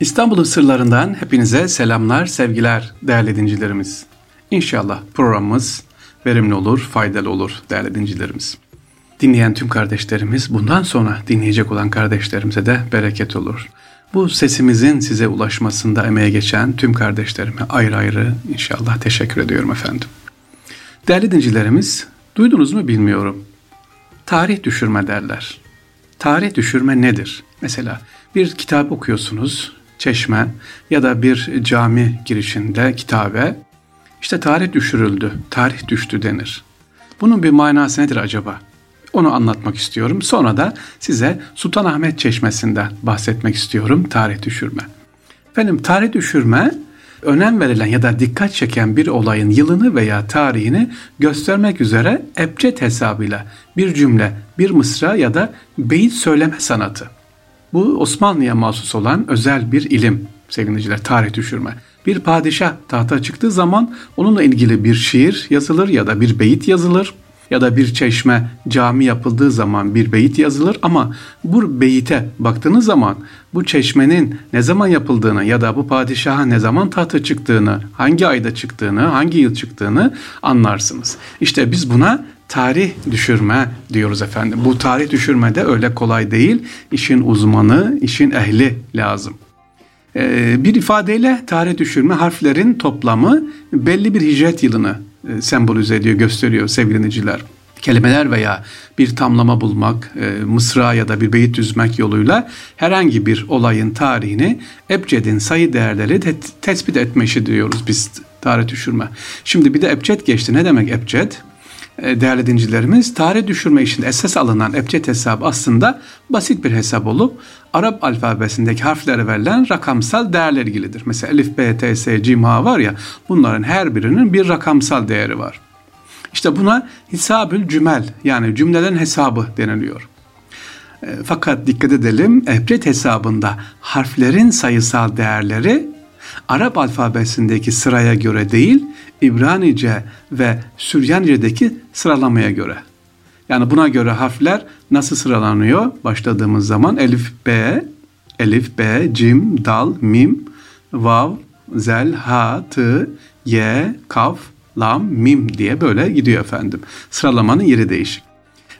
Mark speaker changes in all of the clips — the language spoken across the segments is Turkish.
Speaker 1: İstanbul'un sırlarından hepinize selamlar, sevgiler değerli dincilerimiz. İnşallah programımız verimli olur, faydalı olur değerli dincilerimiz. Dinleyen tüm kardeşlerimiz, bundan sonra dinleyecek olan kardeşlerimize de bereket olur. Bu sesimizin size ulaşmasında emeğe geçen tüm kardeşlerime ayrı ayrı inşallah teşekkür ediyorum efendim. Değerli dincilerimiz, duydunuz mu bilmiyorum. Tarih düşürme derler. Tarih düşürme nedir? Mesela bir kitap okuyorsunuz, çeşme ya da bir cami girişinde kitabe işte tarih düşürüldü, tarih düştü denir. Bunun bir manası nedir acaba? Onu anlatmak istiyorum. Sonra da size Sultanahmet Çeşmesi'nden bahsetmek istiyorum tarih düşürme. Efendim tarih düşürme önem verilen ya da dikkat çeken bir olayın yılını veya tarihini göstermek üzere ebced hesabıyla bir cümle, bir mısra ya da beyit söyleme sanatı. Bu Osmanlı'ya mahsus olan özel bir ilim sevgiliciler tarih düşürme. Bir padişah tahta çıktığı zaman onunla ilgili bir şiir yazılır ya da bir beyit yazılır ya da bir çeşme cami yapıldığı zaman bir beyit yazılır ama bu beyite baktığınız zaman bu çeşmenin ne zaman yapıldığını ya da bu padişaha ne zaman tahta çıktığını, hangi ayda çıktığını, hangi yıl çıktığını anlarsınız. İşte biz buna tarih düşürme diyoruz efendim. Bu tarih düşürme de öyle kolay değil. İşin uzmanı, işin ehli lazım. Ee, bir ifadeyle tarih düşürme harflerin toplamı belli bir hicret yılını e, sembolize ediyor, gösteriyor sevgili. Kelimeler veya bir tamlama bulmak, e, mısra ya da bir beyit düzmek yoluyla herhangi bir olayın tarihini ebcedin sayı değerleri te- tespit etme işi diyoruz biz tarih düşürme. Şimdi bir de ebced geçti. Ne demek ebced? E, değerli dincilerimiz tarih düşürme işinde esas alınan ebced hesabı aslında basit bir hesap olup Arap alfabesindeki harflere verilen rakamsal değerler ilgilidir. Mesela elif, b, t, s, cim, ha var ya bunların her birinin bir rakamsal değeri var. İşte buna hisabül cümel yani cümlelerin hesabı deniliyor. E, fakat dikkat edelim ebced hesabında harflerin sayısal değerleri Arap alfabesindeki sıraya göre değil, İbranice ve Süryanice'deki sıralamaya göre. Yani buna göre harfler nasıl sıralanıyor? Başladığımız zaman elif B, elif B, cim, dal, mim, vav, zel, ha, tı, ye, kaf, lam, mim diye böyle gidiyor efendim. Sıralamanın yeri değişik.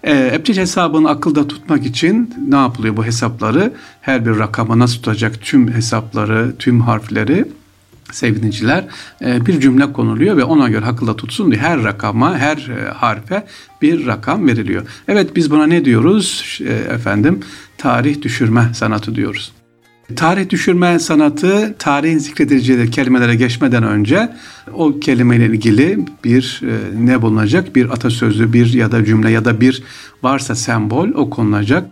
Speaker 1: E, Ebced hesabını akılda tutmak için ne yapılıyor bu hesapları? Her bir rakama nasıl tutacak tüm hesapları, tüm harfleri sevgiliciler e, bir cümle konuluyor ve ona göre akılda tutsun diye her rakama, her e, harfe bir rakam veriliyor. Evet biz buna ne diyoruz? E, efendim tarih düşürme sanatı diyoruz. Tarih düşürme sanatı tarihin zikredileceği kelimelere geçmeden önce o kelimeyle ilgili bir ne bulunacak? Bir atasözü, bir ya da cümle ya da bir varsa sembol o konulacak.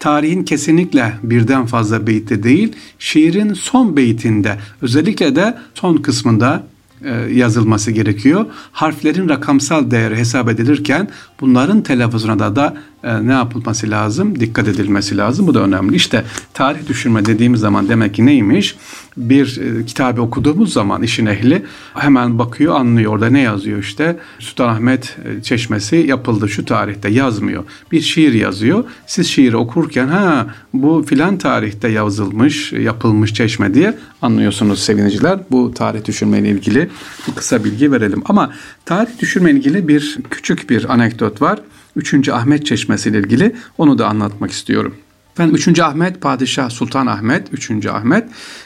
Speaker 1: Tarihin kesinlikle birden fazla beyitte değil, şiirin son beytinde özellikle de son kısmında e, yazılması gerekiyor. Harflerin rakamsal değeri hesap edilirken bunların telaffuzuna da da e, ne yapılması lazım? Dikkat edilmesi lazım. Bu da önemli. İşte tarih düşünme dediğimiz zaman demek ki neymiş? Bir e, kitabı okuduğumuz zaman işin ehli hemen bakıyor anlıyor orada ne yazıyor işte Sultanahmet e, Çeşmesi yapıldı şu tarihte yazmıyor. Bir şiir yazıyor. Siz şiiri okurken ha bu filan tarihte yazılmış yapılmış çeşme diye anlıyorsunuz sevgiliciler. Bu tarih düşünmeyle ilgili bir kısa bilgi verelim. Ama tarih düşürme ilgili bir küçük bir anekdot var. 3. Ahmet Çeşmesi ile ilgili onu da anlatmak istiyorum. Ben 3. Ahmet Padişah Sultan Ahmet 3. Ahmet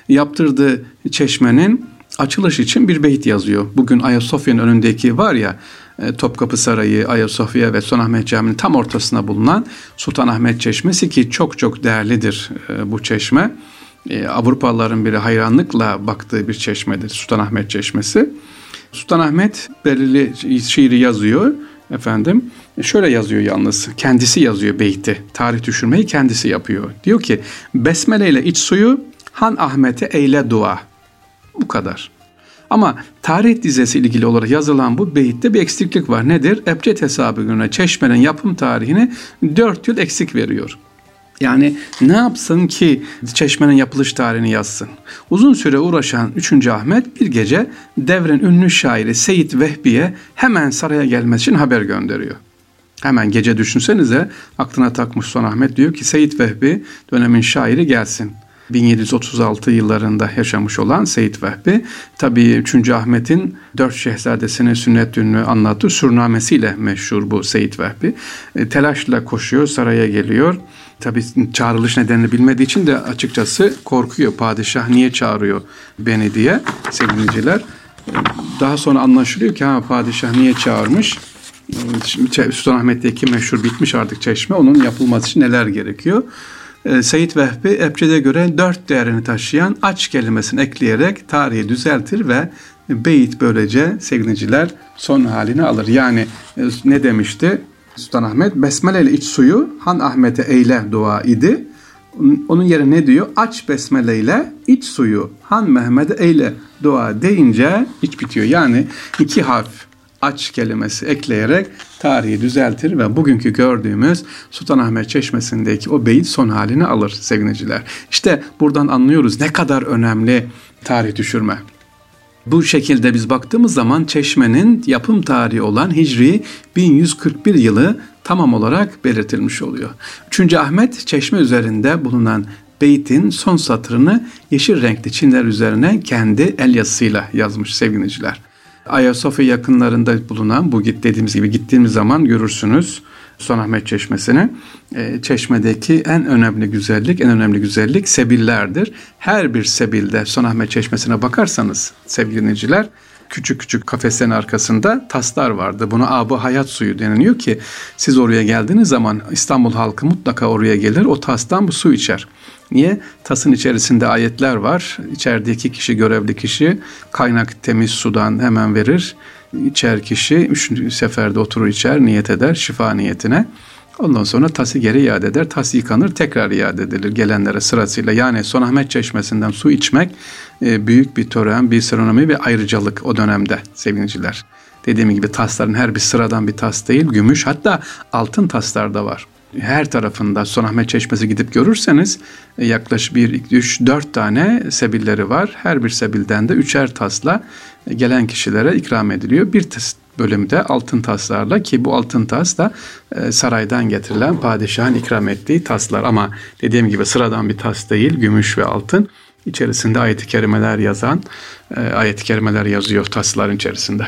Speaker 1: yaptırdığı çeşmenin açılış için bir beyt yazıyor. Bugün Ayasofya'nın önündeki var ya e, Topkapı Sarayı, Ayasofya ve Sultanahmet Camii'nin tam ortasına bulunan Sultanahmet Çeşmesi ki çok çok değerlidir e, bu çeşme. E, Avrupalıların biri hayranlıkla baktığı bir çeşmedir Sultanahmet Çeşmesi. Sultanahmet belirli şiiri yazıyor efendim. Şöyle yazıyor yalnız. Kendisi yazıyor beyti. Tarih düşürmeyi kendisi yapıyor. Diyor ki Besmele ile iç suyu Han Ahmet'e eyle dua. Bu kadar. Ama tarih dizesi ilgili olarak yazılan bu beyitte bir eksiklik var. Nedir? Ebced hesabı göre çeşmenin yapım tarihini 4 yıl eksik veriyor. Yani ne yapsın ki çeşmenin yapılış tarihini yazsın? Uzun süre uğraşan 3. Ahmet bir gece devrin ünlü şairi Seyit Vehbi'ye hemen saraya gelmesi için haber gönderiyor. Hemen gece düşünsenize aklına takmış son Ahmet diyor ki Seyit Vehbi dönemin şairi gelsin. 1736 yıllarında yaşamış olan Seyit Vehbi. Tabii 3. Ahmet'in dört şehzadesine sünnet dününü anlattığı surnamesiyle meşhur bu Seyit Vehbi. E, telaşla koşuyor, saraya geliyor. Tabii çağrılış nedenini bilmediği için de açıkçası korkuyor. Padişah niye çağırıyor beni diye sevgiliciler. E, daha sonra anlaşılıyor ki ha padişah niye çağırmış? Sultanahmet'teki meşhur bitmiş artık çeşme. Onun yapılması için neler gerekiyor? e, Seyit Vehbi Ebced'e göre dört değerini taşıyan aç kelimesini ekleyerek tarihi düzeltir ve beyit böylece sevgiliciler son halini alır. Yani e, ne demişti Sultan Ahmet? Besmele ile iç suyu Han Ahmet'e eyle dua idi. Onun yerine ne diyor? Aç besmele ile iç suyu Han Mehmet'e eyle dua deyince iç bitiyor. Yani iki harf aç kelimesi ekleyerek tarihi düzeltir ve bugünkü gördüğümüz Sultanahmet Çeşmesi'ndeki o beyit son halini alır sevgiliciler. İşte buradan anlıyoruz ne kadar önemli tarih düşürme. Bu şekilde biz baktığımız zaman Çeşme'nin yapım tarihi olan Hicri 1141 yılı tamam olarak belirtilmiş oluyor. 3. Ahmet Çeşme üzerinde bulunan beytin son satırını yeşil renkli çinler üzerine kendi el yazısıyla yazmış sevgiliciler. Ayasofya yakınlarında bulunan bu git dediğimiz gibi gittiğimiz zaman görürsünüz Sultanahmet Çeşmesi'ni. E, çeşmedeki en önemli güzellik, en önemli güzellik sebillerdir. Her bir sebilde Sultanahmet Çeşmesi'ne bakarsanız sevgili dinleyiciler küçük küçük kafeslerin arkasında taslar vardı. Buna abu hayat suyu deniliyor ki siz oraya geldiğiniz zaman İstanbul halkı mutlaka oraya gelir. O tastan bu su içer. Niye? Tasın içerisinde ayetler var. İçerideki kişi, görevli kişi kaynak temiz sudan hemen verir. İçer kişi üçüncü seferde oturur içer, niyet eder şifa niyetine. Ondan sonra tası geri iade eder. Tas yıkanır tekrar iade edilir gelenlere sırasıyla. Yani Son Ahmet Çeşmesi'nden su içmek e, büyük bir tören, bir seronomi ve ayrıcalık o dönemde sevgiliciler. Dediğim gibi tasların her bir sıradan bir tas değil, gümüş hatta altın taslar da var her tarafında Sonahmet Çeşmesi gidip görürseniz e, yaklaşık 1, 2, 3, 4 tane sebilleri var. Her bir sebilden de üçer tasla e, gelen kişilere ikram ediliyor. Bir bölümü de altın taslarla ki bu altın tas da e, saraydan getirilen padişahın ikram ettiği taslar. Ama dediğim gibi sıradan bir tas değil, gümüş ve altın içerisinde ayet-i kerimeler yazan e, ayet-i kerimeler yazıyor tasların içerisinde.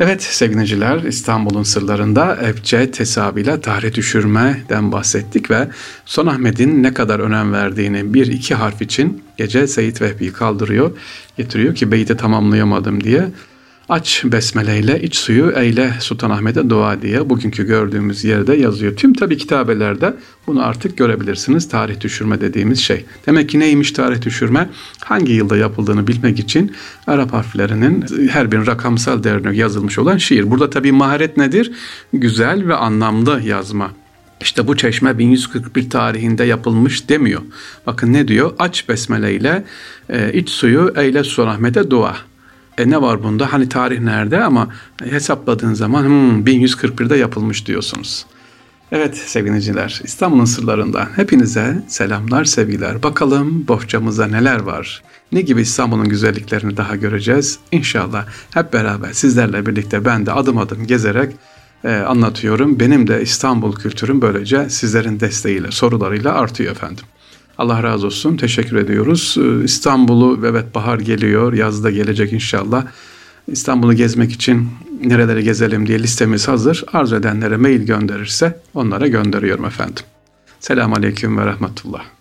Speaker 1: Evet sevgiliciler İstanbul'un sırlarında Ebce tesabıyla tarih düşürmeden bahsettik ve Son Ahmet'in ne kadar önem verdiğini bir iki harf için gece Seyit Vehbi'yi kaldırıyor getiriyor ki beyti tamamlayamadım diye Aç besmeleyle iç suyu eyle Sultanahmet'e dua diye bugünkü gördüğümüz yerde yazıyor. Tüm tabi kitabelerde bunu artık görebilirsiniz. Tarih düşürme dediğimiz şey. Demek ki neymiş tarih düşürme? Hangi yılda yapıldığını bilmek için Arap harflerinin her bir rakamsal değerine yazılmış olan şiir. Burada tabi maharet nedir? Güzel ve anlamlı yazma. İşte bu çeşme 1141 tarihinde yapılmış demiyor. Bakın ne diyor? Aç besmeleyle e, iç suyu eyle Sultanahmet'e dua. E ne var bunda? Hani tarih nerede ama hesapladığın zaman hmm, 1141'de yapılmış diyorsunuz. Evet sevgiliciler İstanbul'un sırlarından hepinize selamlar sevgiler. Bakalım bohçamızda neler var? Ne gibi İstanbul'un güzelliklerini daha göreceğiz? İnşallah hep beraber sizlerle birlikte ben de adım adım gezerek e, anlatıyorum. Benim de İstanbul kültürüm böylece sizlerin desteğiyle, sorularıyla artıyor efendim. Allah razı olsun. Teşekkür ediyoruz. Ee, İstanbul'u evet bahar geliyor. Yazda gelecek inşallah. İstanbul'u gezmek için nerelere gezelim diye listemiz hazır. Arzu edenlere mail gönderirse onlara gönderiyorum efendim. Selamun Aleyküm ve Rahmetullah.